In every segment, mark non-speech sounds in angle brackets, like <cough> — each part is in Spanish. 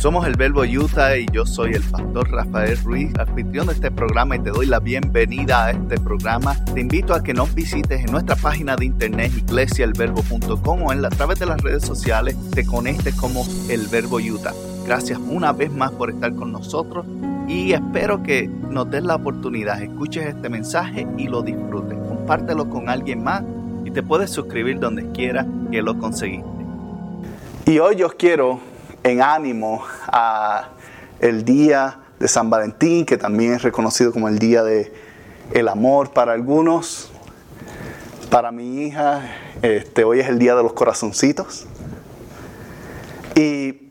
Somos el Verbo Utah y yo soy el pastor Rafael Ruiz, anfitrión de este programa y te doy la bienvenida a este programa. Te invito a que nos visites en nuestra página de internet iglesiaelverbo.com o en la, a través de las redes sociales te conectes como el Verbo Utah. Gracias una vez más por estar con nosotros y espero que nos des la oportunidad, escuches este mensaje y lo disfrutes. Compártelo con alguien más y te puedes suscribir donde quiera que lo conseguiste. Y hoy yo quiero en ánimo a el día de San Valentín, que también es reconocido como el día de el amor para algunos. Para mi hija, este, hoy es el día de los corazoncitos. Y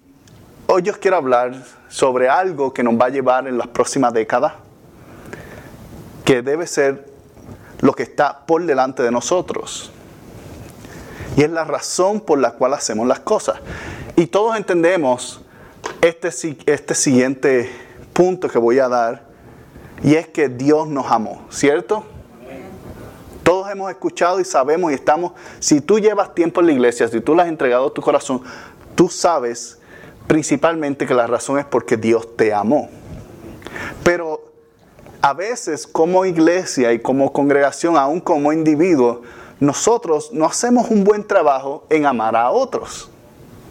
hoy yo quiero hablar sobre algo que nos va a llevar en las próximas décadas, que debe ser lo que está por delante de nosotros. Y es la razón por la cual hacemos las cosas. Y todos entendemos este, este siguiente punto que voy a dar, y es que Dios nos amó, ¿cierto? Todos hemos escuchado y sabemos y estamos, si tú llevas tiempo en la iglesia, si tú le has entregado tu corazón, tú sabes principalmente que la razón es porque Dios te amó. Pero a veces como iglesia y como congregación, aún como individuo, nosotros no hacemos un buen trabajo en amar a otros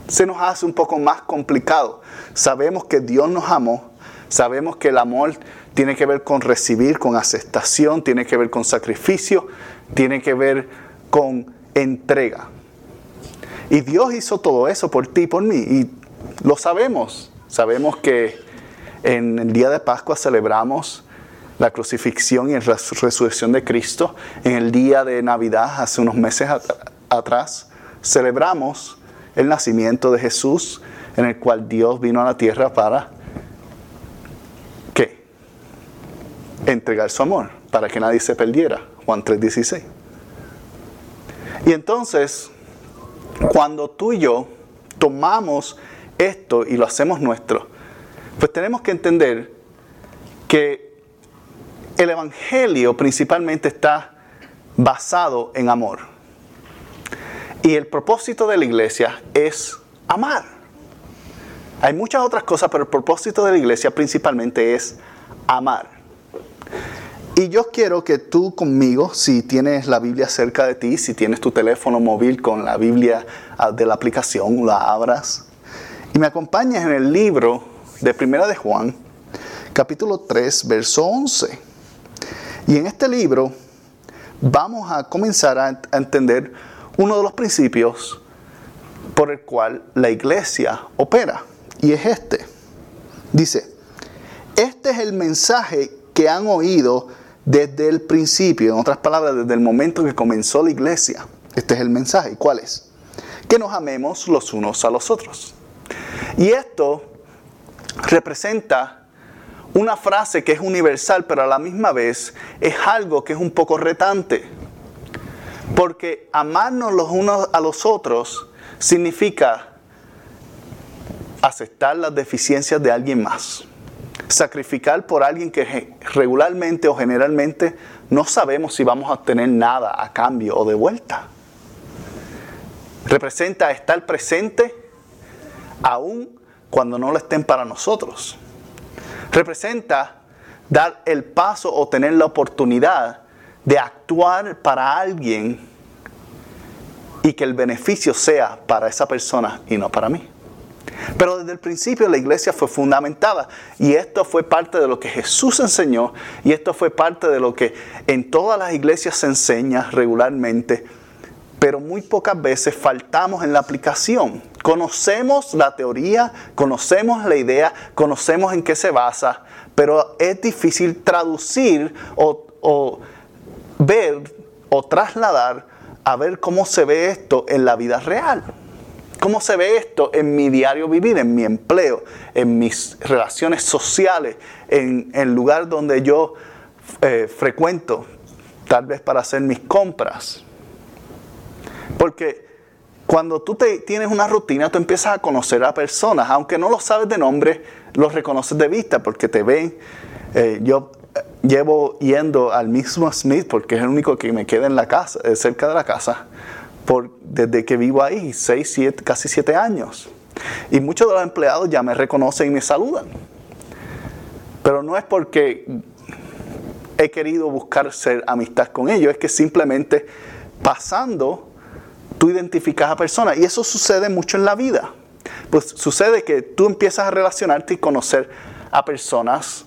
se nos hace un poco más complicado. Sabemos que Dios nos amó, sabemos que el amor tiene que ver con recibir, con aceptación, tiene que ver con sacrificio, tiene que ver con entrega. Y Dios hizo todo eso por ti y por mí, y lo sabemos. Sabemos que en el día de Pascua celebramos la crucifixión y la resurrección de Cristo. En el día de Navidad, hace unos meses atrás, celebramos el nacimiento de Jesús, en el cual Dios vino a la tierra para ¿qué? Entregar su amor, para que nadie se perdiera. Juan 3:16. Y entonces, cuando tú y yo tomamos esto y lo hacemos nuestro, pues tenemos que entender que el Evangelio principalmente está basado en amor. Y el propósito de la iglesia es amar. Hay muchas otras cosas, pero el propósito de la iglesia principalmente es amar. Y yo quiero que tú conmigo, si tienes la Biblia cerca de ti, si tienes tu teléfono móvil con la Biblia ah, de la aplicación, la abras y me acompañes en el libro de Primera de Juan, capítulo 3, verso 11. Y en este libro vamos a comenzar a entender uno de los principios por el cual la iglesia opera. Y es este. Dice, este es el mensaje que han oído desde el principio, en otras palabras, desde el momento que comenzó la iglesia. Este es el mensaje. ¿Cuál es? Que nos amemos los unos a los otros. Y esto representa una frase que es universal, pero a la misma vez es algo que es un poco retante. Porque amarnos los unos a los otros significa aceptar las deficiencias de alguien más. Sacrificar por alguien que regularmente o generalmente no sabemos si vamos a obtener nada a cambio o de vuelta. Representa estar presente aún cuando no lo estén para nosotros. Representa dar el paso o tener la oportunidad de actuar para alguien y que el beneficio sea para esa persona y no para mí. Pero desde el principio la iglesia fue fundamentada y esto fue parte de lo que Jesús enseñó y esto fue parte de lo que en todas las iglesias se enseña regularmente, pero muy pocas veces faltamos en la aplicación. Conocemos la teoría, conocemos la idea, conocemos en qué se basa, pero es difícil traducir o, ver o trasladar a ver cómo se ve esto en la vida real. ¿Cómo se ve esto en mi diario vivir, en mi empleo, en mis relaciones sociales, en el lugar donde yo eh, frecuento, tal vez para hacer mis compras? Porque cuando tú te, tienes una rutina, tú empiezas a conocer a personas, aunque no lo sabes de nombre, los reconoces de vista porque te ven. Eh, yo llevo yendo al mismo Smith porque es el único que me queda en la casa, eh, cerca de la casa, desde que vivo ahí, seis, siete, casi siete años. Y muchos de los empleados ya me reconocen y me saludan. Pero no es porque he querido buscar ser amistad con ellos, es que simplemente pasando tú identificas a personas. Y eso sucede mucho en la vida. Pues sucede que tú empiezas a relacionarte y conocer a personas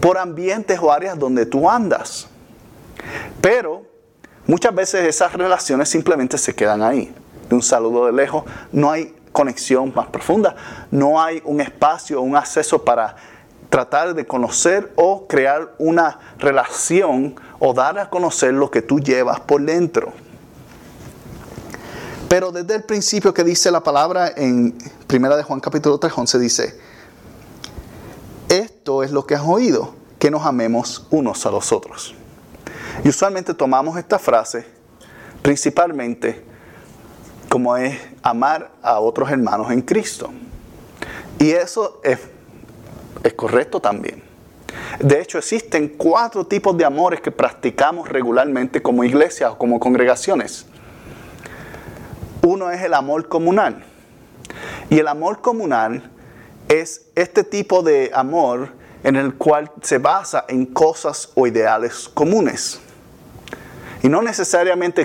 por ambientes o áreas donde tú andas. Pero muchas veces esas relaciones simplemente se quedan ahí. De un saludo de lejos, no hay conexión más profunda, no hay un espacio, un acceso para tratar de conocer o crear una relación o dar a conocer lo que tú llevas por dentro. Pero desde el principio que dice la palabra en Primera de Juan capítulo 3, 11 dice, esto es lo que has oído, que nos amemos unos a los otros. Y usualmente tomamos esta frase principalmente como es amar a otros hermanos en Cristo. Y eso es, es correcto también. De hecho, existen cuatro tipos de amores que practicamos regularmente como iglesia o como congregaciones. Uno es el amor comunal. Y el amor comunal es este tipo de amor en el cual se basa en cosas o ideales comunes. Y no necesariamente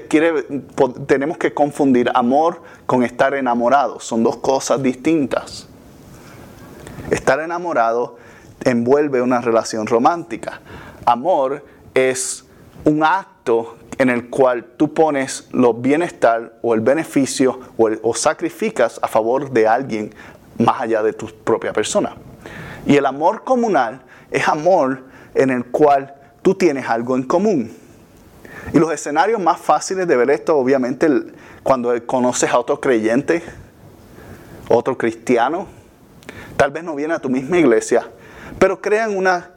tenemos que confundir amor con estar enamorado. Son dos cosas distintas. Estar enamorado envuelve una relación romántica. Amor es un acto en el cual tú pones los bienestar o el beneficio o, o sacrificas a favor de alguien más allá de tu propia persona. Y el amor comunal es amor en el cual tú tienes algo en común. Y los escenarios más fáciles de ver esto, obviamente, cuando conoces a otro creyente, otro cristiano, tal vez no viene a tu misma iglesia, pero crean una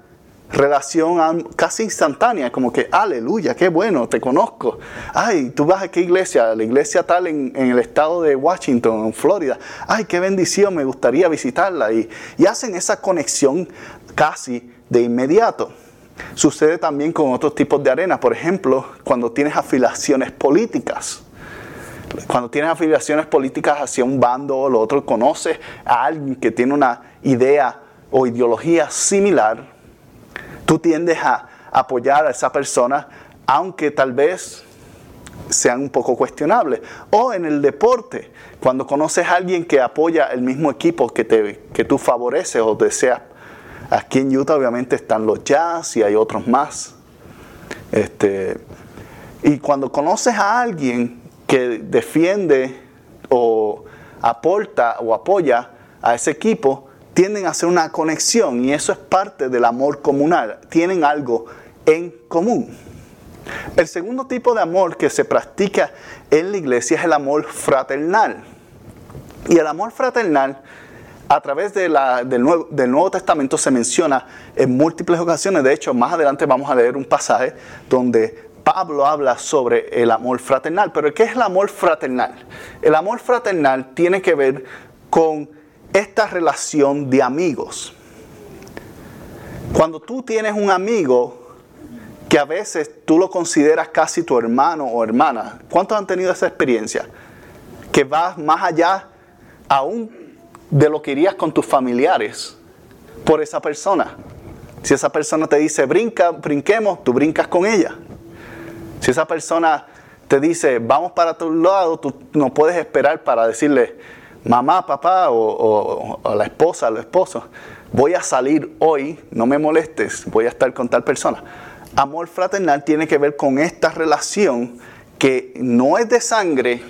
relación casi instantánea, como que, aleluya, qué bueno, te conozco. Ay, tú vas a qué iglesia, la iglesia tal en, el estado de Washington, en Florida. Ay, qué bendición, me gustaría visitarla. Y, y hacen esa conexión casi de inmediato. Sucede también con otros tipos de arena, por ejemplo, cuando tienes afiliaciones políticas. Cuando tienes afiliaciones políticas hacia un bando o lo otro, conoces a alguien que tiene una idea o ideología similar, tú tiendes a apoyar a esa persona, aunque tal vez sean un poco cuestionables. O en el deporte, cuando conoces a alguien que apoya el mismo equipo que, te, que tú favoreces o deseas. Aquí en Utah obviamente están los Jazz y hay otros más. Este, y cuando conoces a alguien que defiende o aporta o apoya a ese equipo, tienden a hacer una conexión y eso es parte del amor comunal. Tienen algo en común. El segundo tipo de amor que se practica en la iglesia es el amor fraternal. Y el amor fraternal, a través del, Nuevo, del Nuevo Testamento, se menciona en múltiples ocasiones. De hecho, más adelante vamos a leer un pasaje donde Pablo habla sobre el amor fraternal. Pero ¿qué es el amor fraternal? El amor fraternal tiene que ver con esta relación de amigos. Cuando tú tienes un amigo que a veces tú lo consideras casi tu hermano o hermana, ¿cuántos han tenido esa experiencia? Que vas más allá aún de lo que irías con tus familiares por esa persona. Si esa persona te dice brinca, brinquemos, tú brincas con ella. Si esa persona te dice vamos para tu lado, tú no puedes esperar para decirle mamá, papá o, la esposa, el esposo, voy a salir hoy, no me molestes, voy a estar con tal persona. Amor fraternal tiene que ver con esta relación que no es de sangre,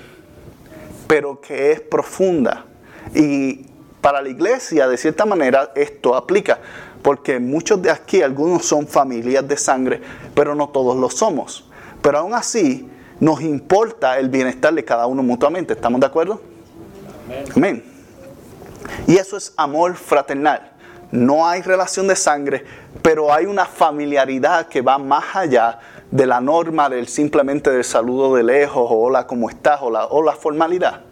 pero que es profunda. Y para la iglesia, de cierta manera, esto aplica, porque muchos de aquí, algunos son familias de sangre, pero no todos lo somos. Pero aún así, nos importa el bienestar de cada uno mutuamente. ¿Estamos de acuerdo? Amén. Y eso es amor fraternal. No hay relación de sangre, pero hay una familiaridad que va más allá de la norma del simplemente del saludo de lejos, o hola, ¿cómo estás? o la, o la formalidad.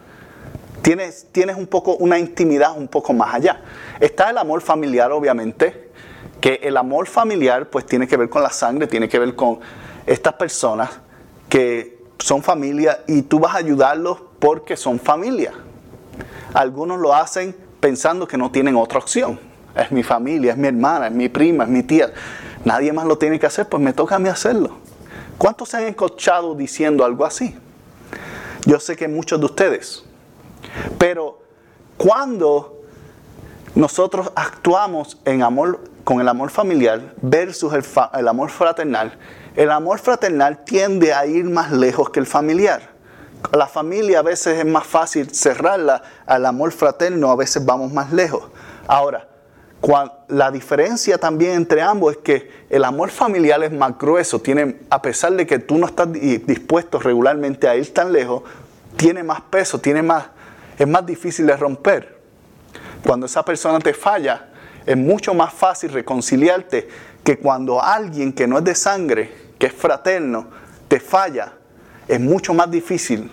Tienes, tienes un poco una intimidad un poco más allá. Está el amor familiar, obviamente, que el amor familiar pues tiene que ver con la sangre, tiene que ver con estas personas que son familia y tú vas a ayudarlos porque son familia. Algunos lo hacen pensando que no tienen otra opción. Es mi familia, es mi hermana, es mi prima, es mi tía. Nadie más lo tiene que hacer, pues me toca a mí hacerlo. ¿Cuántos se han escuchado diciendo algo así? Yo sé que muchos de ustedes. Pero cuando nosotros actuamos en amor con el amor familiar versus el, el amor fraternal, el amor fraternal tiende a ir más lejos que el familiar. La familia a veces es más fácil cerrarla, al amor fraterno a veces vamos más lejos. Ahora, la diferencia también entre ambos es que el amor familiar es más grueso, tiene, a pesar de que tú no estás dispuesto regularmente a ir tan lejos, tiene más peso, tiene más, es más difícil de romper. Cuando esa persona te falla, es mucho más fácil reconciliarte que cuando alguien que no es de sangre, que es fraterno, te falla, es mucho más difícil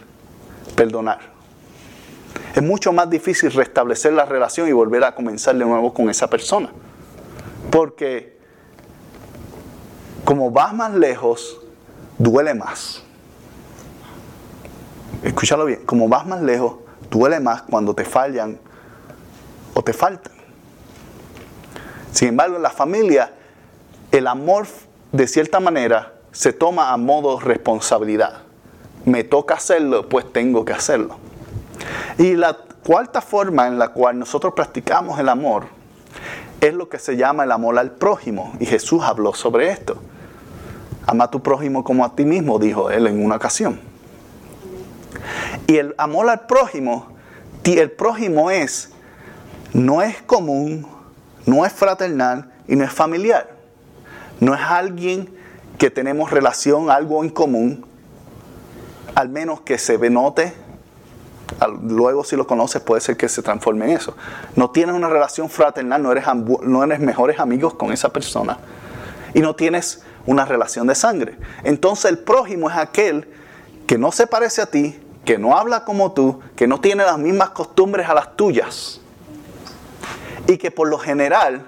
perdonar es mucho más difícil restablecer la relación y volver a comenzar de nuevo con esa persona. Porque como vas más lejos, duele más. Escúchalo bien, como vas más lejos, duele más cuando te fallan o te faltan. Sin embargo, en la familia, el amor de cierta manera se toma a modo responsabilidad. Me toca hacerlo, pues tengo que hacerlo. Y la cuarta forma en la cual nosotros practicamos el amor es lo que se llama el amor al prójimo. Y Jesús habló sobre esto. Ama a tu prójimo como a ti mismo, dijo él en una ocasión. Y el amor al prójimo, el prójimo es, no es común, no es fraternal y no es familiar. No es alguien que tenemos relación, algo en común, al menos que se note luego si lo conoces puede ser que se transforme en eso. No tienes una relación fraternal, no eres, no eres mejores amigos con esa persona y no tienes una relación de sangre. Entonces el prójimo es aquel que no se parece a ti, que no habla como tú, que no tiene las mismas costumbres a las tuyas y que por lo general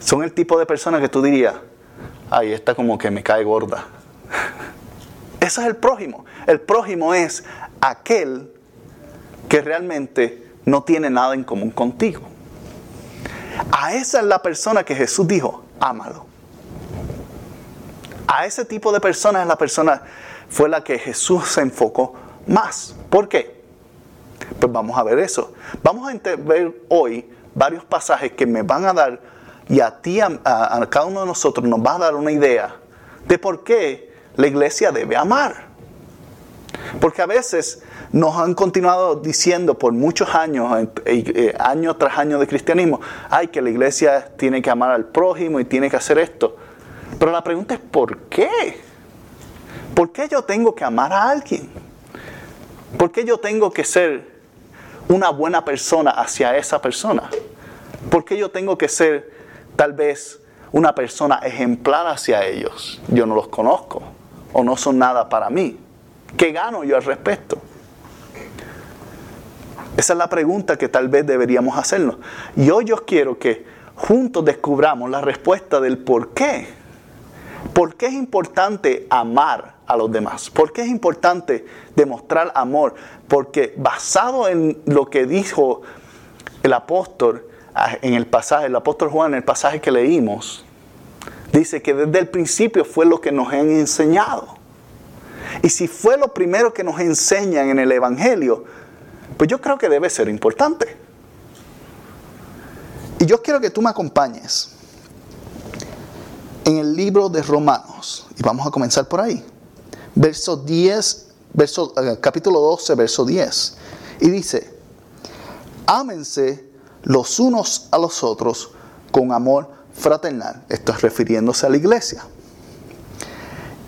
son el tipo de persona que tú dirías, ay, esta como que me cae gorda. <laughs> Ese es el prójimo. El prójimo es aquel que realmente no tiene nada en común contigo. A esa es la persona que Jesús dijo, ámalo. A ese tipo de persona es la persona fue la que Jesús se enfocó más. ¿Por qué? Pues vamos a ver eso. Vamos a ver hoy varios pasajes que me van a dar y a ti, a, a cada uno de nosotros nos va a dar una idea de por qué la iglesia debe amar. Porque a veces nos han continuado diciendo por muchos años, eh, año tras año de cristianismo, ay, que la iglesia tiene que amar al prójimo y tiene que hacer esto. Pero la pregunta es, ¿por qué? ¿Por qué yo tengo que amar a alguien? ¿Por qué yo tengo que ser una buena persona hacia esa persona? ¿Por qué yo tengo que ser tal vez una persona ejemplar hacia ellos? Yo no los conozco o no son nada para mí. ¿Qué gano yo al respecto? Esa es la pregunta que tal vez deberíamos hacernos. Y hoy yo quiero que juntos descubramos la respuesta del por qué. ¿Por qué es importante amar a los demás? ¿Por qué es importante demostrar amor? Porque basado en lo que dijo el apóstol ah, en el pasaje, el apóstol Juan en el pasaje que leímos, dice que desde el principio fue lo que nos han enseñado. Y si fue lo primero que nos enseñan en el Evangelio, pues yo creo que debe ser importante. Y yo quiero que tú me acompañes en el libro de Romanos. Y vamos a comenzar por ahí. Verso 10, verso, eh, capítulo 12, verso 10. Y dice, ámense los unos a los otros con amor fraternal. Esto es refiriéndose a la iglesia.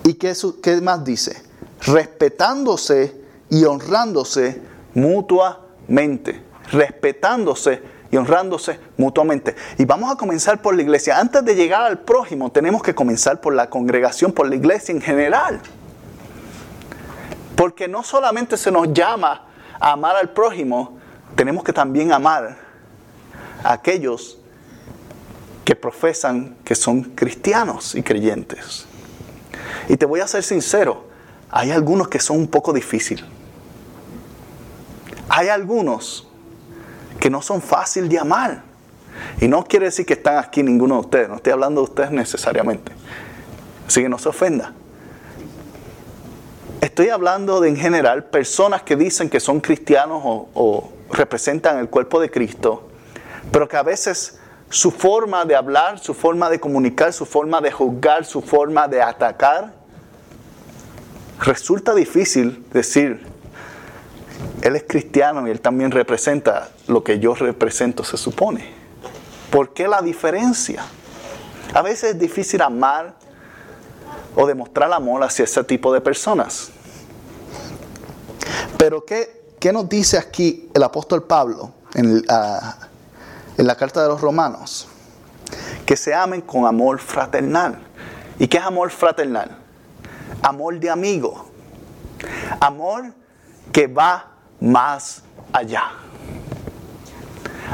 ¿Y qué, más dice? respetándose y honrándose mutuamente. Respetándose y honrándose mutuamente. Y vamos a comenzar por la iglesia. Antes de llegar al prójimo, tenemos que comenzar por la congregación, por la iglesia en general. Porque no solamente se nos llama a amar al prójimo, tenemos que también amar a aquellos que profesan que son cristianos y creyentes. Y te voy a ser sincero, hay algunos que son un poco difíciles. hay algunos que no son fáciles de amar. Y no quiere decir que están aquí ninguno de ustedes, no estoy hablando de ustedes necesariamente. Así que no se ofenda. Estoy hablando de en general personas que dicen que son cristianos o, o representan el cuerpo de Cristo, pero que a veces su forma de hablar, su forma de comunicar, su forma de juzgar, su forma de atacar, resulta difícil decir, él es cristiano y él también representa lo que yo represento, se supone. ¿Por qué la diferencia? A veces es difícil amar o demostrar amor hacia ese tipo de personas. Pero ¿qué, nos dice aquí el apóstol Pablo en, ah, en la carta de los romanos? Que se amen con amor fraternal. ¿Y qué es amor fraternal? Amor de amigo. Amor que va más allá.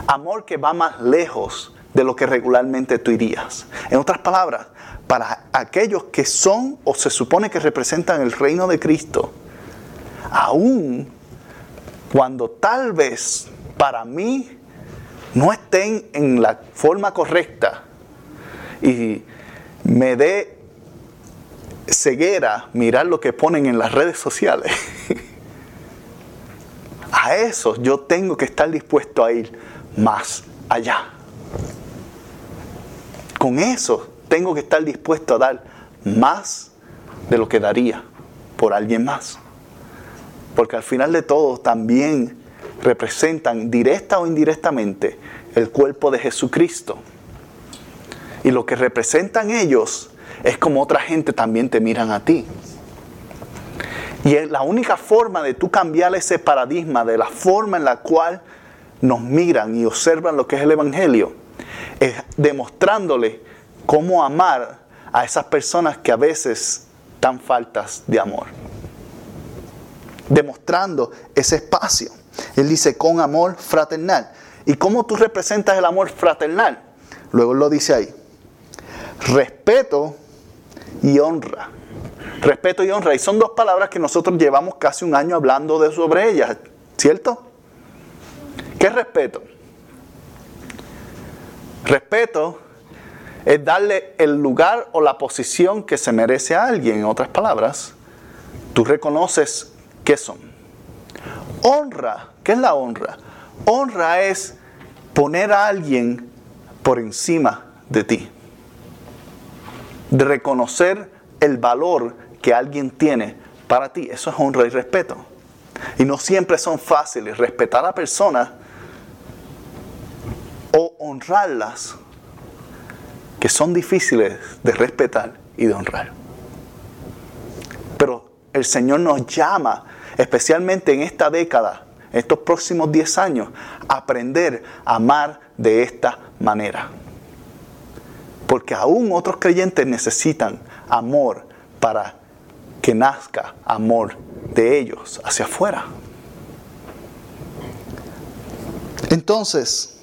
Amor que va más lejos de lo que regularmente tú irías. En otras palabras, para aquellos que son o se supone que representan el reino de Cristo, aún cuando tal vez para mí no estén en la forma correcta y me dé ceguera mirar lo que ponen en las redes sociales. <laughs> a eso yo tengo que estar dispuesto a ir más allá. Con eso tengo que estar dispuesto a dar más de lo que daría por alguien más. Porque al final de todo también representan directa o indirectamente el cuerpo de Jesucristo. Y lo que representan ellos es como otra gente también te miran a ti. Y la única forma de tú cambiar ese paradigma de la forma en la cual nos miran y observan lo que es el Evangelio, es demostrándole cómo amar a esas personas que a veces dan faltas de amor. Demostrando ese espacio. Él dice con amor fraternal. ¿Y cómo tú representas el amor fraternal? Luego lo dice ahí. Respeto y honra. Respeto y honra. Y son dos palabras que nosotros llevamos casi un año hablando de sobre ellas, ¿cierto? ¿Qué es respeto? Respeto es darle el lugar o la posición que se merece a alguien. En otras palabras, tú reconoces qué son. Honra, ¿qué es la honra? Honra es poner a alguien por encima de ti de reconocer el valor que alguien tiene para ti. Eso es honra y respeto. Y no siempre son fáciles. Respetar a personas o honrarlas que son difíciles de respetar y de honrar. Pero el Señor nos llama, especialmente en esta década, estos próximos 10 años, aprender a amar de esta manera. Porque aún otros creyentes necesitan amor para que nazca amor de ellos hacia afuera. Entonces,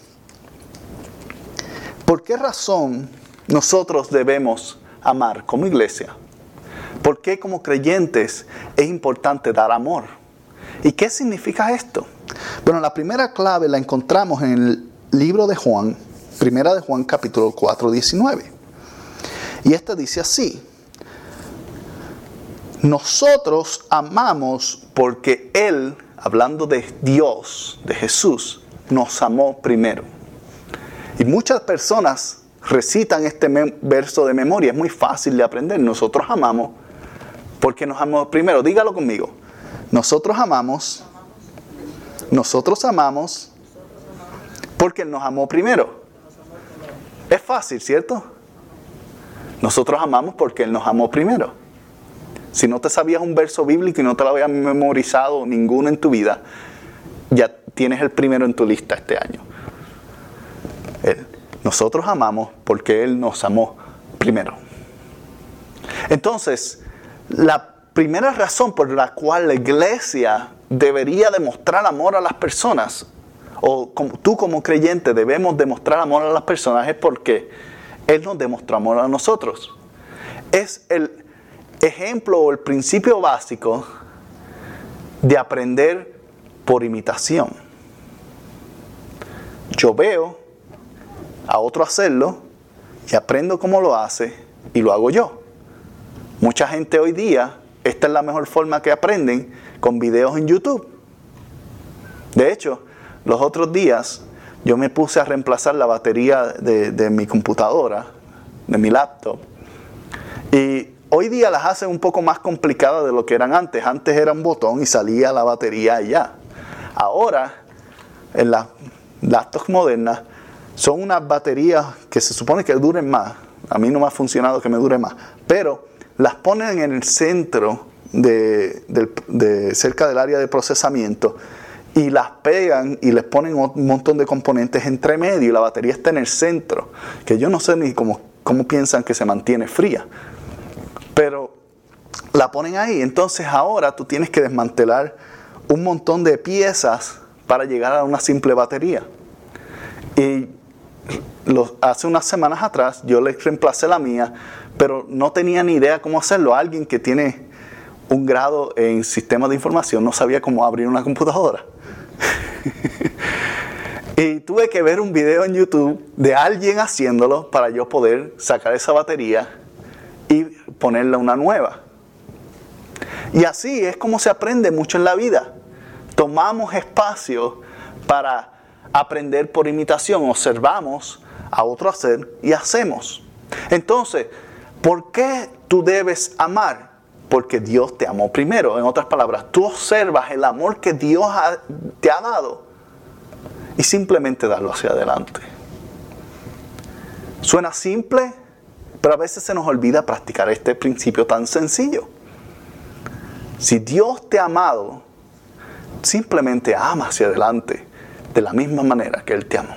¿por qué razón nosotros debemos amar como iglesia? ¿Por qué como creyentes es importante dar amor? ¿Y qué significa esto? Bueno, la primera clave la encontramos en el libro de Juan, Primera de Juan capítulo 4, 19. Y esta dice así, nosotros amamos porque Él, hablando de Dios, de Jesús, nos amó primero. Y muchas personas recitan este verso de memoria, es muy fácil de aprender. Nosotros amamos porque nos amamos primero. Dígalo conmigo. Nosotros amamos, nosotros amamos porque Él nos amó primero. Es fácil, ¿cierto? Nosotros amamos porque Él nos amó primero. Si no te sabías un verso bíblico y no te lo habías memorizado ninguno en tu vida, ya tienes el primero en tu lista este año. Nosotros amamos porque Él nos amó primero. Entonces, la primera razón por la cual la iglesia debería demostrar amor a las personas o tú como creyente debemos demostrar amor a las personas es porque Él nos demostró amor a nosotros. Es el ejemplo o el principio básico de aprender por imitación. Yo veo a otro hacerlo y aprendo cómo lo hace y lo hago yo. Mucha gente hoy día, esta es la mejor forma que aprenden con videos en YouTube. De hecho, los otros días yo me puse a reemplazar la batería de, mi computadora, de mi laptop. Y hoy día las hacen un poco más complicadas de lo que eran antes. Antes era un botón y salía la batería allá. Ahora, en las laptops modernas, son unas baterías que se supone que duren más. A mí no me ha funcionado que me dure más. Pero las ponen en el centro de cerca del área de procesamiento y las pegan y les ponen un montón de componentes entre medio y la batería está en el centro, que yo no sé ni cómo, cómo piensan que se mantiene fría. Pero la ponen ahí, entonces ahora tú tienes que desmantelar un montón de piezas para llegar a una simple batería. Y hace unas semanas atrás yo les reemplacé la mía, pero no tenía ni idea cómo hacerlo. Alguien que tiene un grado en sistemas de información no sabía cómo abrir una computadora. <laughs> y tuve que ver un video en YouTube de alguien haciéndolo para yo poder sacar esa batería y ponerle una nueva. Y así es como se aprende mucho en la vida. Tomamos espacio para aprender por imitación, observamos a otro hacer y hacemos. Entonces, ¿por qué tú debes amar? porque Dios te amó primero. En otras palabras, tú observas el amor que Dios te ha dado y simplemente darlo hacia adelante. Suena simple, pero a veces se nos olvida practicar este principio tan sencillo. Si Dios te ha amado, simplemente ama hacia adelante de la misma manera que Él te amó.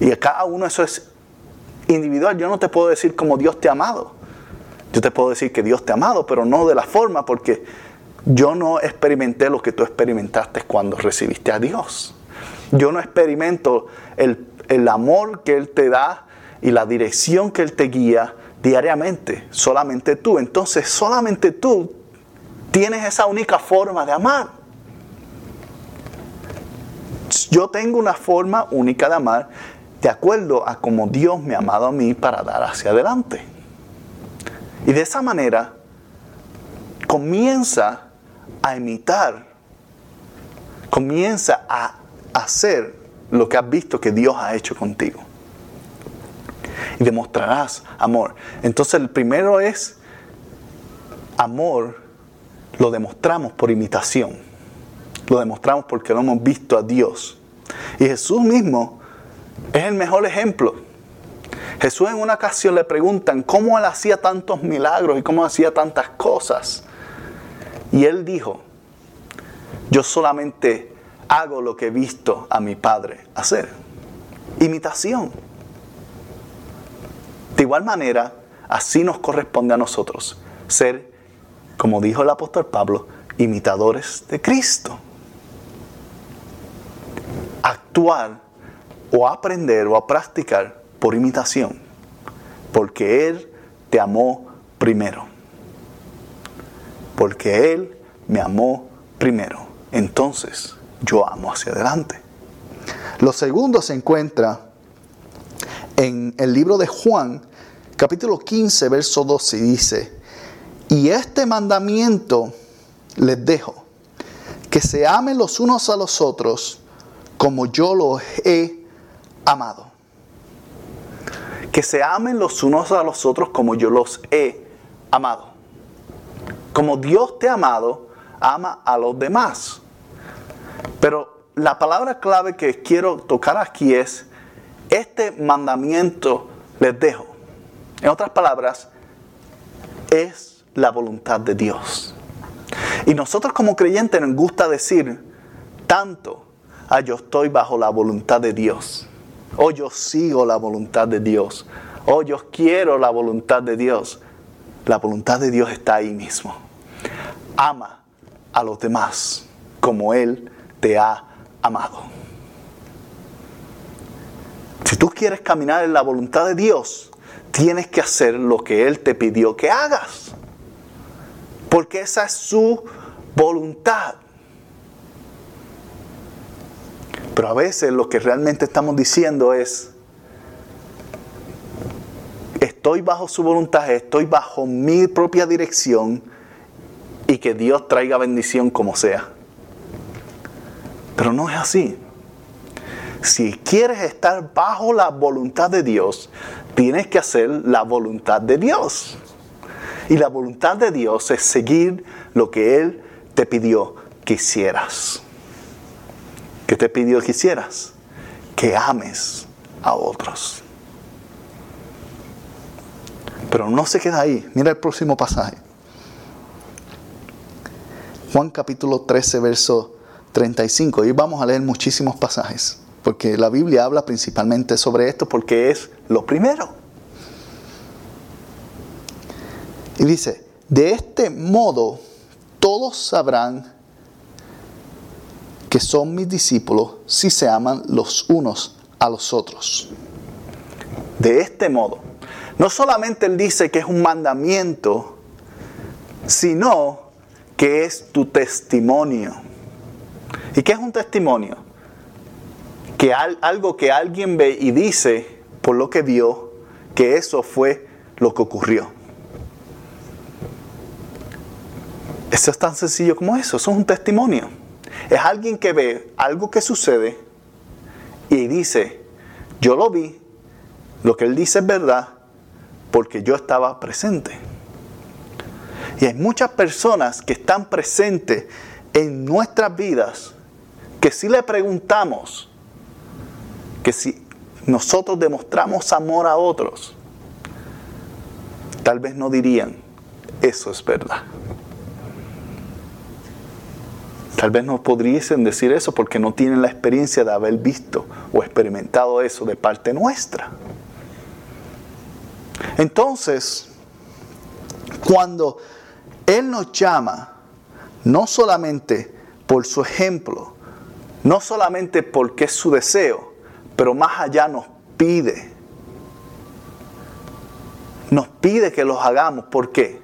Y a cada uno eso es individual. Yo no te puedo decir cómo Dios te ha amado. Yo te puedo decir que Dios te ha amado, pero no de la forma porque yo no experimenté lo que tú experimentaste cuando recibiste a Dios. Yo no experimento el, el amor que Él te da y la dirección que Él te guía diariamente, solamente tú. Entonces, solamente tú tienes esa única forma de amar. Yo tengo una forma única de amar de acuerdo a como Dios me ha amado a mí para dar hacia adelante. Y de esa manera comienza a imitar, comienza a hacer lo que has visto que Dios ha hecho contigo. Y demostrarás amor. Entonces el primero es amor, lo demostramos por imitación. Lo demostramos porque lo hemos visto a Dios. Y Jesús mismo es el mejor ejemplo. Jesús en una ocasión le preguntan cómo él hacía tantos milagros y cómo hacía tantas cosas. Y él dijo, yo solamente hago lo que he visto a mi Padre hacer. Imitación. De igual manera, así nos corresponde a nosotros ser, como dijo el apóstol Pablo, imitadores de Cristo. Actuar o aprender o a practicar por imitación, porque Él te amó primero. Porque Él me amó primero. Entonces yo amo hacia adelante. Lo segundo se encuentra en el libro de Juan, capítulo 15, verso 12, y dice, y este mandamiento les dejo, que se amen los unos a los otros como yo los he amado que se amen los unos a los otros como yo los he amado. Como Dios te ha amado, ama a los demás. Pero la palabra clave que quiero tocar aquí es, este mandamiento les dejo. En otras palabras, es la voluntad de Dios. Y nosotros como creyentes nos gusta decir tanto, ah, yo estoy bajo la voluntad de Dios. Oh, yo sigo la voluntad de Dios. Oh, yo quiero la voluntad de Dios. La voluntad de Dios está ahí mismo. Ama a los demás como Él te ha amado. Si tú quieres caminar en la voluntad de Dios, tienes que hacer lo que Él te pidió que hagas. Porque esa es su voluntad. Pero a veces lo que realmente estamos diciendo es, estoy bajo su voluntad, estoy bajo mi propia dirección y que Dios traiga bendición como sea. Pero no es así. Si quieres estar bajo la voluntad de Dios, tienes que hacer la voluntad de Dios. Y la voluntad de Dios es seguir lo que Él te pidió que hicieras. ¿Qué te pidió que hicieras? Que ames a otros. Pero no se queda ahí. Mira el próximo pasaje. Juan capítulo 13, verso 35. Y vamos a leer muchísimos pasajes, porque la Biblia habla principalmente sobre esto porque es lo primero. Y dice, de este modo todos sabrán que son mis discípulos si se aman los unos a los otros. De este modo, no solamente Él dice que es un mandamiento, sino que es tu testimonio. ¿Y qué es un testimonio? Que algo que alguien ve y dice por lo que vio, que eso fue lo que ocurrió. Eso es tan sencillo como eso, eso es un testimonio. Es alguien que ve algo que sucede y dice, yo lo vi, lo que él dice es verdad, porque yo estaba presente. Y hay muchas personas que están presentes en nuestras vidas que si le preguntamos que si nosotros demostramos amor a otros, tal vez no dirían, eso es verdad. Tal vez no podrían decir eso porque no tienen la experiencia de haber visto o experimentado eso de parte nuestra. Entonces, cuando Él nos llama, no solamente por su ejemplo, no solamente porque es su deseo, pero más allá nos pide, nos pide que los hagamos. ¿Por qué?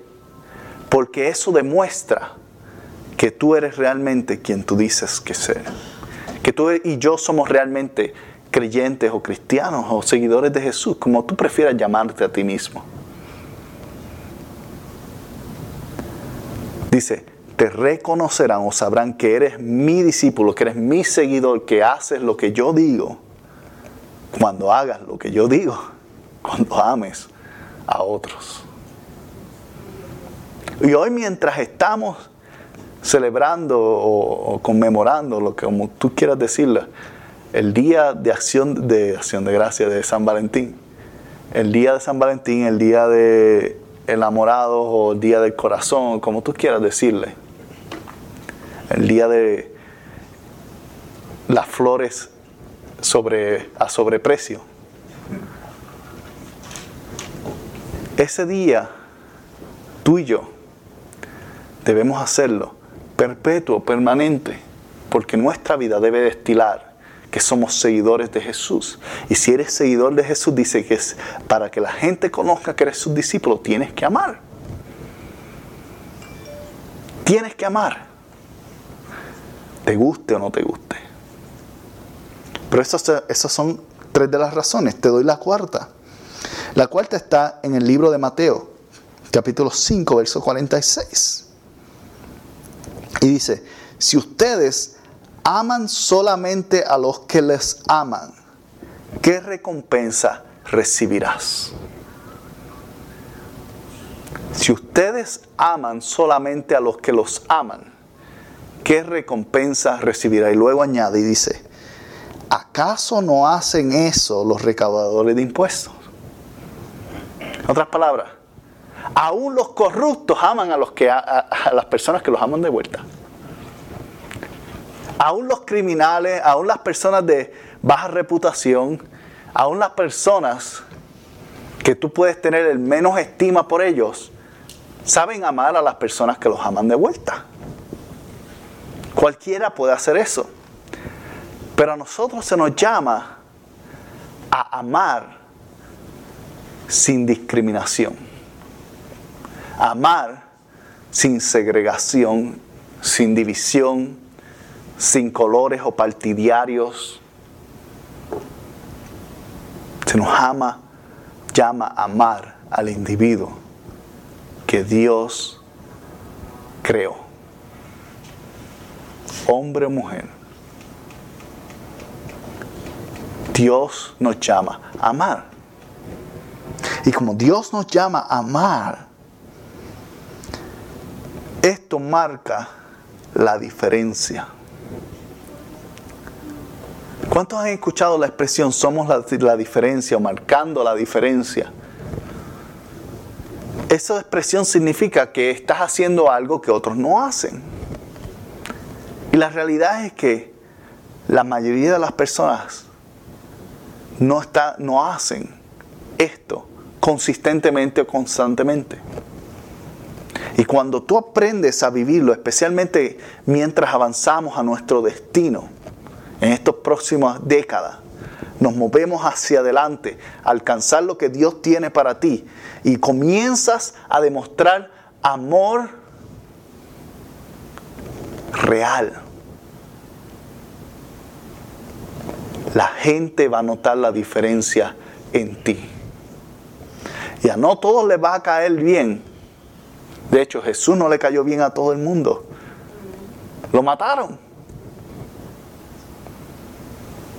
Porque eso demuestra que tú eres realmente quien tú dices que ser. Que tú y yo somos realmente creyentes o cristianos o seguidores de Jesús, como tú prefieras llamarte a ti mismo. Dice, te reconocerán o sabrán que eres mi discípulo, que eres mi seguidor, que haces lo que yo digo, cuando hagas lo que yo digo, cuando ames a otros. Y hoy mientras estamos celebrando o, conmemorando, lo que como tú quieras decirle, el día de acción de acción de gracia de San Valentín. El día de San Valentín, el día de enamorados o el día del corazón, como tú quieras decirle. El día de las flores sobre, a sobreprecio. Ese día, tú y yo debemos hacerlo perpetuo, permanente, porque nuestra vida debe destilar que somos seguidores de Jesús. Y si eres seguidor de Jesús, dice que es para que la gente conozca que eres su discípulo, tienes que amar. Tienes que amar. Te guste o no te guste. Pero esas, esas son tres de las razones. Te doy la cuarta. La cuarta está en el libro de Mateo, capítulo 5, verso 46. Y dice, si ustedes aman solamente a los que les aman, ¿qué recompensa recibirás? Si ustedes aman solamente a los que los aman, ¿qué recompensa recibirá? Y luego añade y dice, ¿acaso no hacen eso los recaudadores de impuestos? En otras palabras, Aún los corruptos aman a, los que, a, las personas que los aman de vuelta. Aún los criminales, aún las personas de baja reputación, aún las personas que tú puedes tener el menos estima por ellos, saben amar a las personas que los aman de vuelta. Cualquiera puede hacer eso. Pero a nosotros se nos llama a amar sin discriminación amar sin segregación, sin división, sin colores o partidarios, Se nos ama, llama a amar al individuo que Dios creó. Hombre o mujer. Dios nos llama a amar. Y como Dios nos llama a amar, esto marca la diferencia. ¿Cuántos han escuchado la expresión somos la, diferencia o marcando la diferencia? Esa expresión significa que estás haciendo algo que otros no hacen. Y la realidad es que la mayoría de las personas no, está, no hacen esto consistentemente o constantemente. Y cuando tú aprendes a vivirlo, especialmente mientras avanzamos a nuestro destino, en estas próximas décadas, nos movemos hacia adelante, alcanzar lo que Dios tiene para ti y comienzas a demostrar amor real. La gente va a notar la diferencia en ti. Y a no todos les va a caer bien. De hecho, Jesús no le cayó bien a todo el mundo. Lo mataron.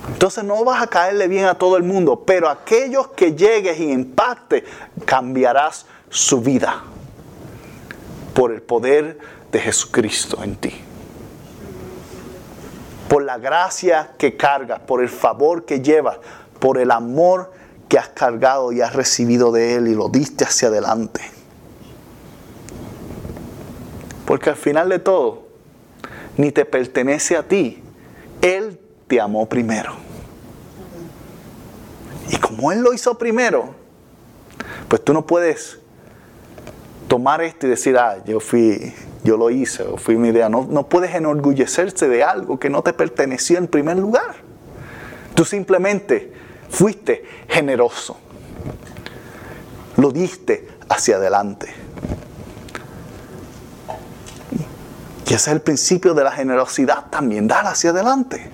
Entonces no vas a caerle bien a todo el mundo, pero aquellos que llegues y impacte, cambiarás su vida por el poder de Jesucristo en ti. Por la gracia que cargas, por el favor que llevas, por el amor que has cargado y has recibido de Él y lo diste hacia adelante. Porque al final de todo, ni te pertenece a ti. Él te amó primero. Y como Él lo hizo primero, pues tú no puedes tomar esto y decir, ah, yo fui, yo lo hice, o fui mi idea. No, no puedes enorgullecerse de algo que no te perteneció en primer lugar. Tú simplemente fuiste generoso. Lo diste hacia adelante. Y ese es el principio de la generosidad también, dar hacia adelante.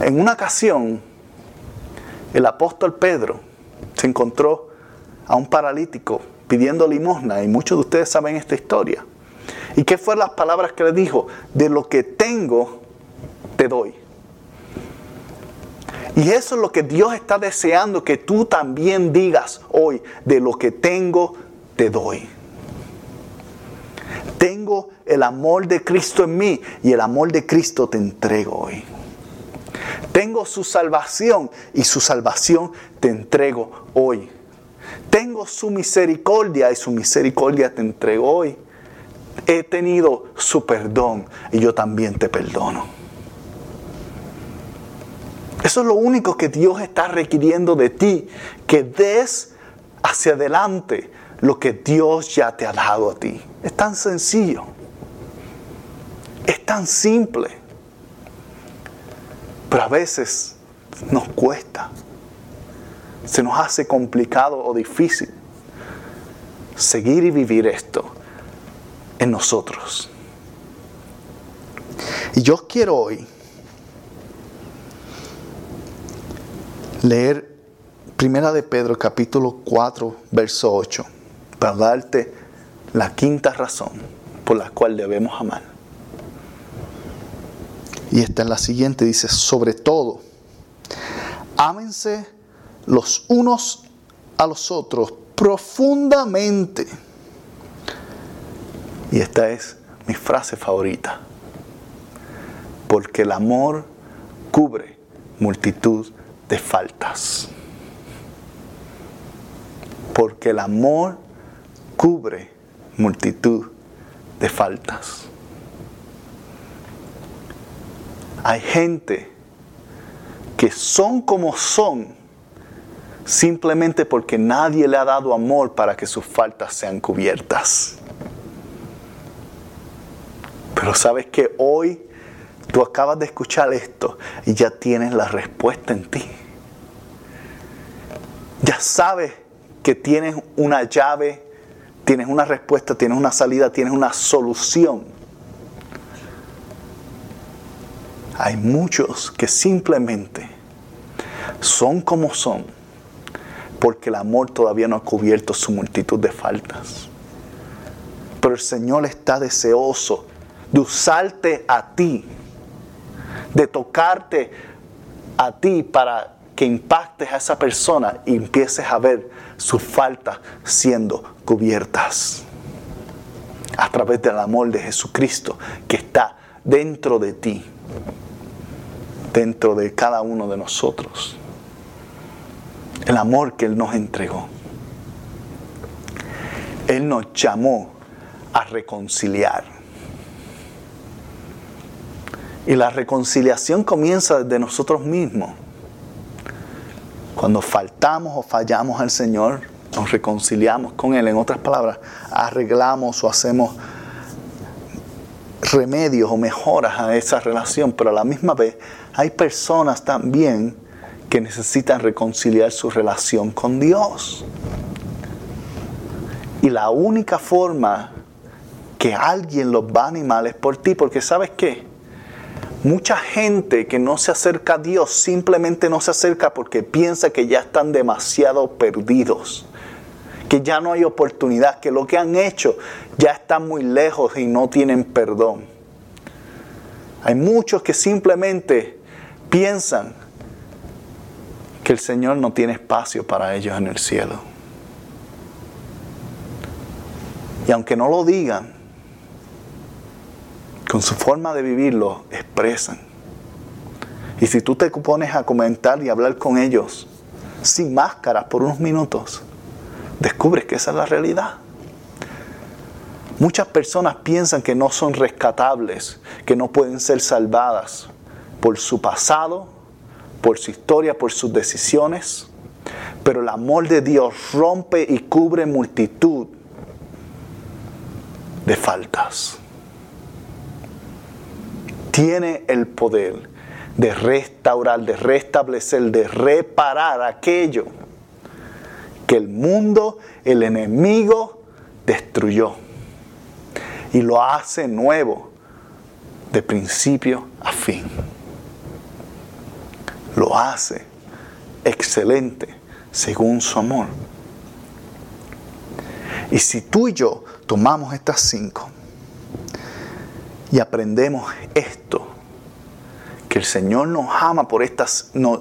En una ocasión, el apóstol Pedro se encontró a un paralítico pidiendo limosna y muchos de ustedes saben esta historia. ¿Y qué fueron las palabras que le dijo? De lo que tengo, te doy. Y eso es lo que Dios está deseando que tú también digas hoy, de lo que tengo, te doy. Tengo el amor de Cristo en mí y el amor de Cristo te entrego hoy. Tengo su salvación y su salvación te entrego hoy. Tengo su misericordia y su misericordia te entrego hoy. He tenido su perdón y yo también te perdono. Eso es lo único que Dios está requiriendo de ti, que des hacia adelante lo que Dios ya te ha dado a ti. Es tan sencillo. Es tan simple. Pero a veces nos cuesta. Se nos hace complicado o difícil seguir y vivir esto en nosotros. Y yo quiero hoy leer Primera de Pedro capítulo 4, verso 8, para darte la quinta razón por la cual debemos amar. Y esta es la siguiente, dice, sobre todo, ámense los unos a los otros profundamente. Y esta es mi frase favorita. Porque el amor cubre multitud de faltas. Porque el amor cubre multitud de faltas. Hay gente que son como son simplemente porque nadie le ha dado amor para que sus faltas sean cubiertas. Pero sabes que hoy tú acabas de escuchar esto y ya tienes la respuesta en ti. Ya sabes que tienes una llave, tienes una respuesta, tienes una salida, tienes una solución Hay muchos que simplemente son como son porque el amor todavía no ha cubierto su multitud de faltas. Pero el Señor está deseoso de usarte a ti, de tocarte a ti para que impactes a esa persona y empieces a ver sus faltas siendo cubiertas a través del amor de Jesucristo que está dentro de ti, dentro de cada uno de nosotros. El amor que Él nos entregó. Él nos llamó a reconciliar. Y la reconciliación comienza desde nosotros mismos. Cuando faltamos o fallamos al Señor, nos reconciliamos con Él. En otras palabras, arreglamos o hacemos remedios o mejoras a esa relación, pero a la misma vez hay personas también que necesitan reconciliar su relación con Dios. Y la única forma que alguien los va a animar es por ti, porque sabes qué? Mucha gente que no se acerca a Dios simplemente no se acerca porque piensa que ya están demasiado perdidos, que ya no hay oportunidad, que lo que han hecho ya está muy lejos y no tienen perdón. Hay muchos que simplemente piensan que el Señor no tiene espacio para ellos en el cielo. Y aunque no lo digan, con su forma de vivirlo expresan. Y si tú te pones a comentar y hablar con ellos sin máscaras por unos minutos, descubres que esa es la realidad. Muchas personas piensan que no son rescatables, que no pueden ser salvadas por su pasado, por su historia, por sus decisiones, pero el amor de Dios rompe y cubre multitud de faltas. Tiene el poder de restaurar, de restablecer, de reparar aquello que el mundo, el enemigo, destruyó. Y lo hace nuevo, de principio a fin lo hace excelente según su amor. Y si tú y yo tomamos estas cinco y aprendemos esto, que el Señor nos ama por estas, nos,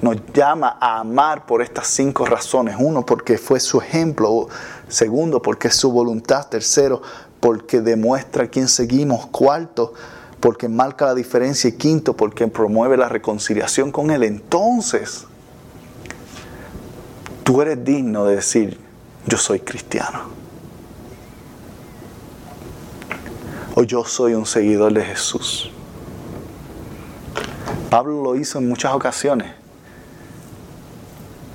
nos llama a amar por estas cinco razones. Uno, porque fue su ejemplo. Segundo, porque es su voluntad. Tercero, porque demuestra quién seguimos. Cuarto, porque marca la diferencia y quinto, porque promueve la reconciliación con Él, entonces tú eres digno de decir, yo soy cristiano. O yo soy un seguidor de Jesús. Pablo lo hizo en muchas ocasiones.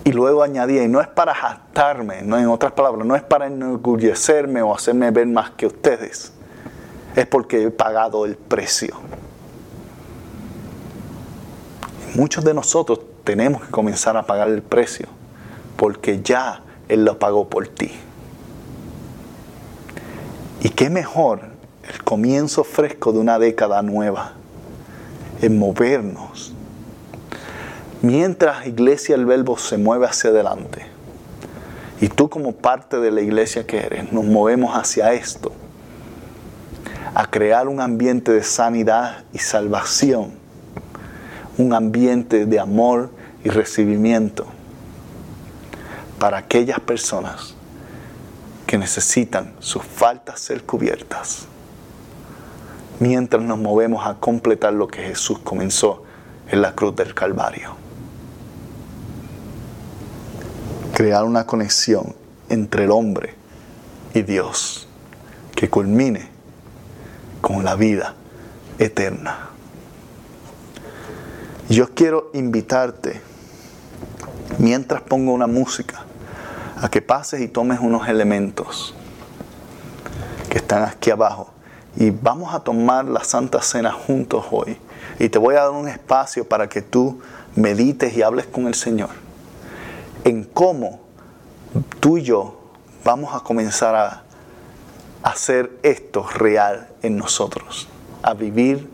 Y luego añadía, y no es para jactarme, no en otras palabras, no es para enorgullecerme o hacerme ver más que ustedes es porque he pagado el precio. Muchos de nosotros tenemos que comenzar a pagar el precio porque ya Él lo pagó por ti. Y qué mejor el comienzo fresco de una década nueva en movernos. Mientras iglesia el verbo se mueve hacia adelante y tú como parte de la iglesia que eres, nos movemos hacia esto a crear un ambiente de sanidad y salvación, un ambiente de amor y recibimiento para aquellas personas que necesitan sus faltas ser cubiertas, mientras nos movemos a completar lo que Jesús comenzó en la cruz del Calvario. Crear una conexión entre el hombre y Dios que culmine con la vida eterna. Yo quiero invitarte, mientras pongo una música, a que pases y tomes unos elementos que están aquí abajo. Y vamos a tomar la Santa Cena juntos hoy. Y te voy a dar un espacio para que tú medites y hables con el Señor en cómo tú y yo vamos a comenzar a hacer esto real en nosotros, a vivir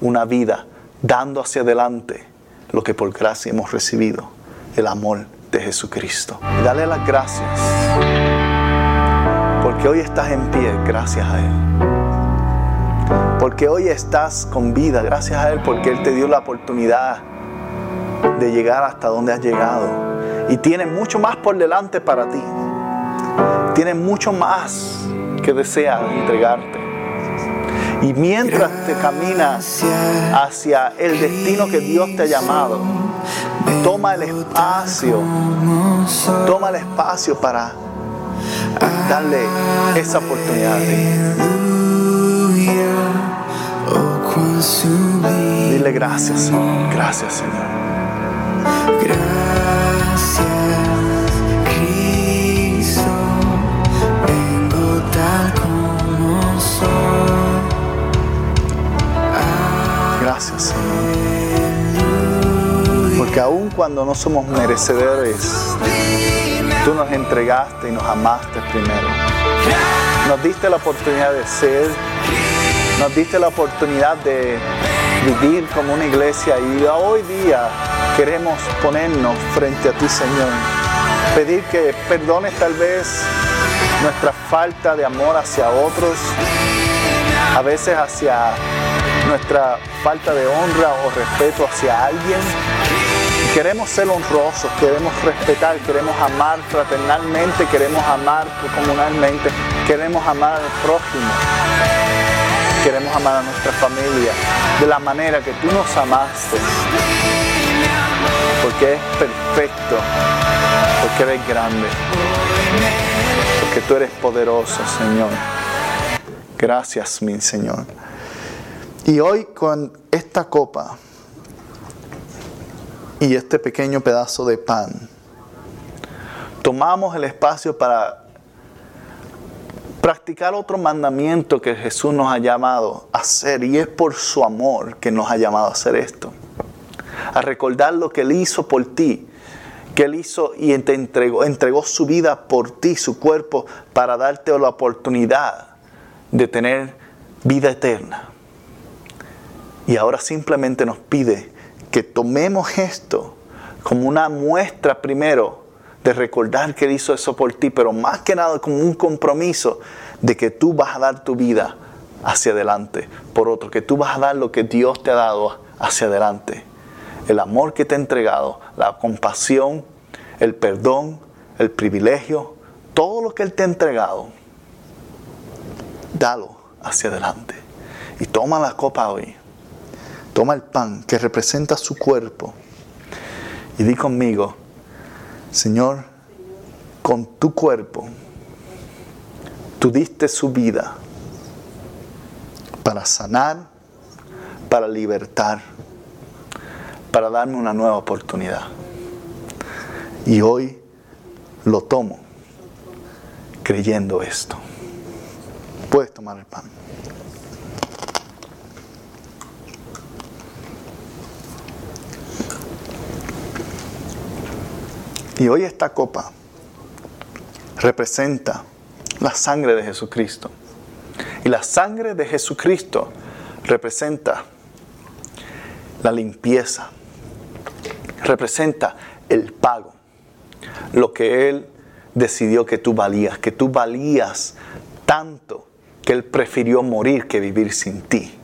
una vida dando hacia adelante lo que por gracia hemos recibido, el amor de Jesucristo. Dale las gracias, porque hoy estás en pie gracias a Él. Porque hoy estás con vida gracias a Él, porque Él te dio la oportunidad de llegar hasta donde has llegado. Y tiene mucho más por delante para ti. Tiene mucho más que desea entregarte. Y mientras te caminas hacia el destino que Dios te ha llamado, toma el espacio, toma el espacio para darle esa oportunidad. Dile gracias. Gracias, Señor. Gracias, Cristo, vengo tal como soy. Gracias, Señor. Porque aun cuando no somos merecedores, tú nos entregaste y nos amaste primero. Nos diste la oportunidad de ser, nos diste la oportunidad de vivir como una iglesia y hoy día queremos ponernos frente a ti, Señor. Pedir que perdones tal vez nuestra falta de amor hacia otros, a veces hacia nuestra falta de honra o respeto hacia alguien. Queremos ser honrosos, queremos respetar, queremos amar fraternalmente, queremos amar comunalmente, queremos amar al prójimo, queremos amar a nuestra familia de la manera que tú nos amaste. Porque es perfecto, porque eres grande, porque tú eres poderoso, Señor. Gracias, mi Señor. Y hoy con esta copa y este pequeño pedazo de pan, tomamos el espacio para practicar otro mandamiento que Jesús nos ha llamado a hacer y es por su amor que nos ha llamado a hacer esto. A recordar lo que Él hizo por ti, que Él hizo y te entregó, entregó su vida por ti, su cuerpo, para darte la oportunidad de tener vida eterna. Y ahora simplemente nos pide que tomemos esto como una muestra primero de recordar que Él hizo eso por ti, pero más que nada como un compromiso de que tú vas a dar tu vida hacia adelante por otro, que tú vas a dar lo que Dios te ha dado hacia adelante. El amor que te ha entregado, la compasión, el perdón, el privilegio, todo lo que Él te ha entregado, dalo hacia adelante. Y toma la copa hoy. Toma el pan que representa su cuerpo. Y di conmigo, Señor, con tu cuerpo, tú diste su vida para sanar, para libertar, para darme una nueva oportunidad. Y hoy lo tomo creyendo esto. Puedes tomar el pan. Y hoy esta copa representa la sangre de Jesucristo. Y la sangre de Jesucristo representa la limpieza, representa el pago, lo que Él decidió que tú valías, que tú valías tanto que Él prefirió morir que vivir sin ti.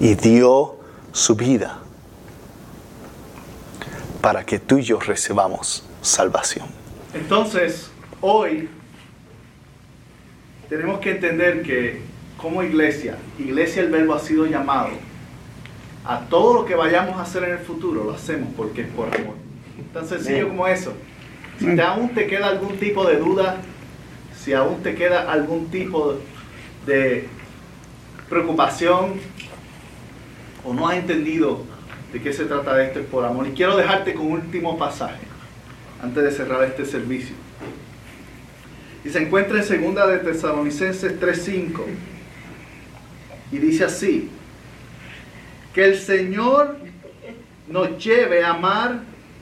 Y dio su vida para que tú y yo recibamos salvación. Entonces, hoy tenemos que entender que como iglesia, iglesia el verbo ha sido llamado, a todo lo que vayamos a hacer en el futuro lo hacemos porque es por amor. Tan sencillo como eso. Si te, aún te queda algún tipo de duda, si aún te queda algún tipo de preocupación o no has entendido de qué se trata esto es por amor. Y quiero dejarte con un último pasaje antes de cerrar este servicio. Y se encuentra en segunda de Tesalonicenses 3:5. Y dice así: Que el Señor nos lleve a amar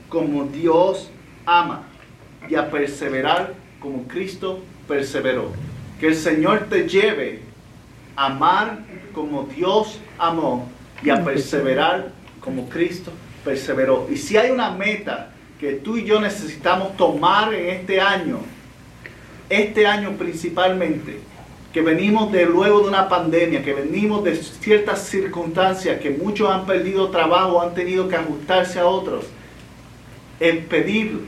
como Dios ama y a perseverar como Cristo perseveró. Que el Señor te lleve a amar como Dios amó y a perseverar como Cristo perseveró. Y si hay una meta que tú y yo necesitamos tomar en este año, este año principalmente, que venimos de luego de una pandemia, que venimos de ciertas circunstancias, que muchos han perdido trabajo, han tenido que ajustarse a otros, el pedir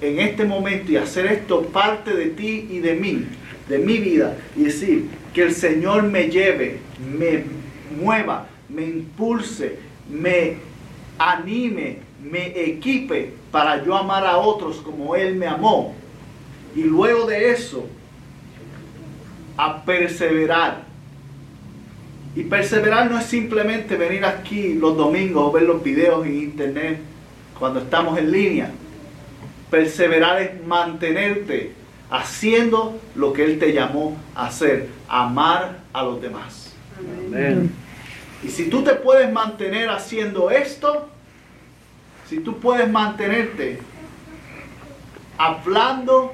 en este momento y hacer esto parte de ti y de mí, de mi vida, y decir que el Señor me lleve, me mueva, me impulse, me anime, me equipe para yo amar a otros como Él me amó. Y luego de eso, a perseverar. Y perseverar no es simplemente venir aquí los domingos o ver los videos en internet cuando estamos en línea. Perseverar es mantenerte haciendo lo que Él te llamó a hacer, amar a los demás. Y si tú te puedes mantener haciendo esto, si tú puedes mantenerte hablando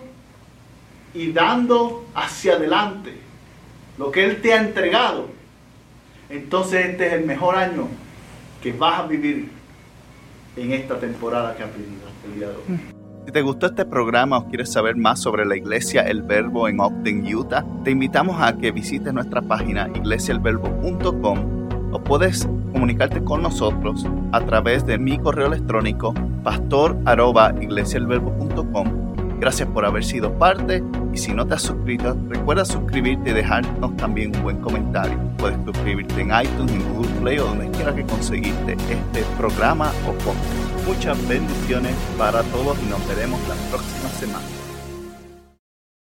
y dando hacia adelante lo que Él te ha entregado, entonces este es el mejor año que vas a vivir en esta temporada que ha vivido el día de hoy. Si te gustó este programa o quieres saber más sobre la iglesia El Verbo en Ogden, Utah, te invitamos a que visites nuestra página iglesiaelverbo.com o puedes comunicarte con nosotros a través de mi correo electrónico pastor@iglesialverbo.com. Gracias por haber sido parte y si no te has suscrito, recuerda suscribirte y dejarnos también un buen comentario. Puedes suscribirte en iTunes, en Google Play o donde quiera que conseguiste este programa o podcast. Muchas bendiciones para todos y nos veremos la próxima semana.